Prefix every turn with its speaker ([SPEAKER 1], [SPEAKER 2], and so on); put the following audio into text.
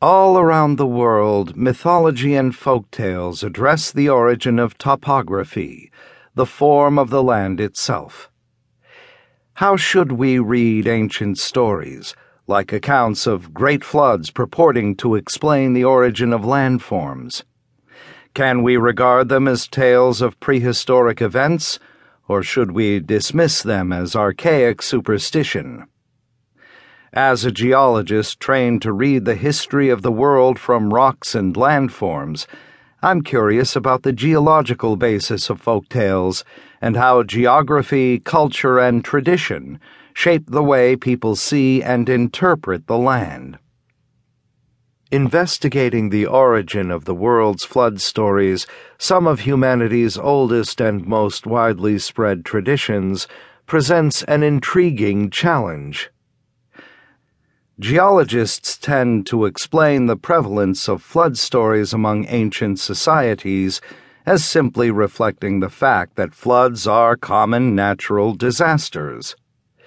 [SPEAKER 1] All around the world, mythology and folk tales address the origin of topography, the form of the land itself. How should we read ancient stories, like accounts of great floods purporting to explain the origin of landforms? Can we regard them as tales of prehistoric events, or should we dismiss them as archaic superstition? As a geologist trained to read the history of the world from rocks and landforms, I'm curious about the geological basis of folk tales and how geography, culture, and tradition shape the way people see and interpret the land. Investigating the origin of the world's flood stories, some of humanity's oldest and most widely spread traditions, presents an intriguing challenge. Geologists tend to explain the prevalence of flood stories among ancient societies as simply reflecting the fact that floods are common natural disasters.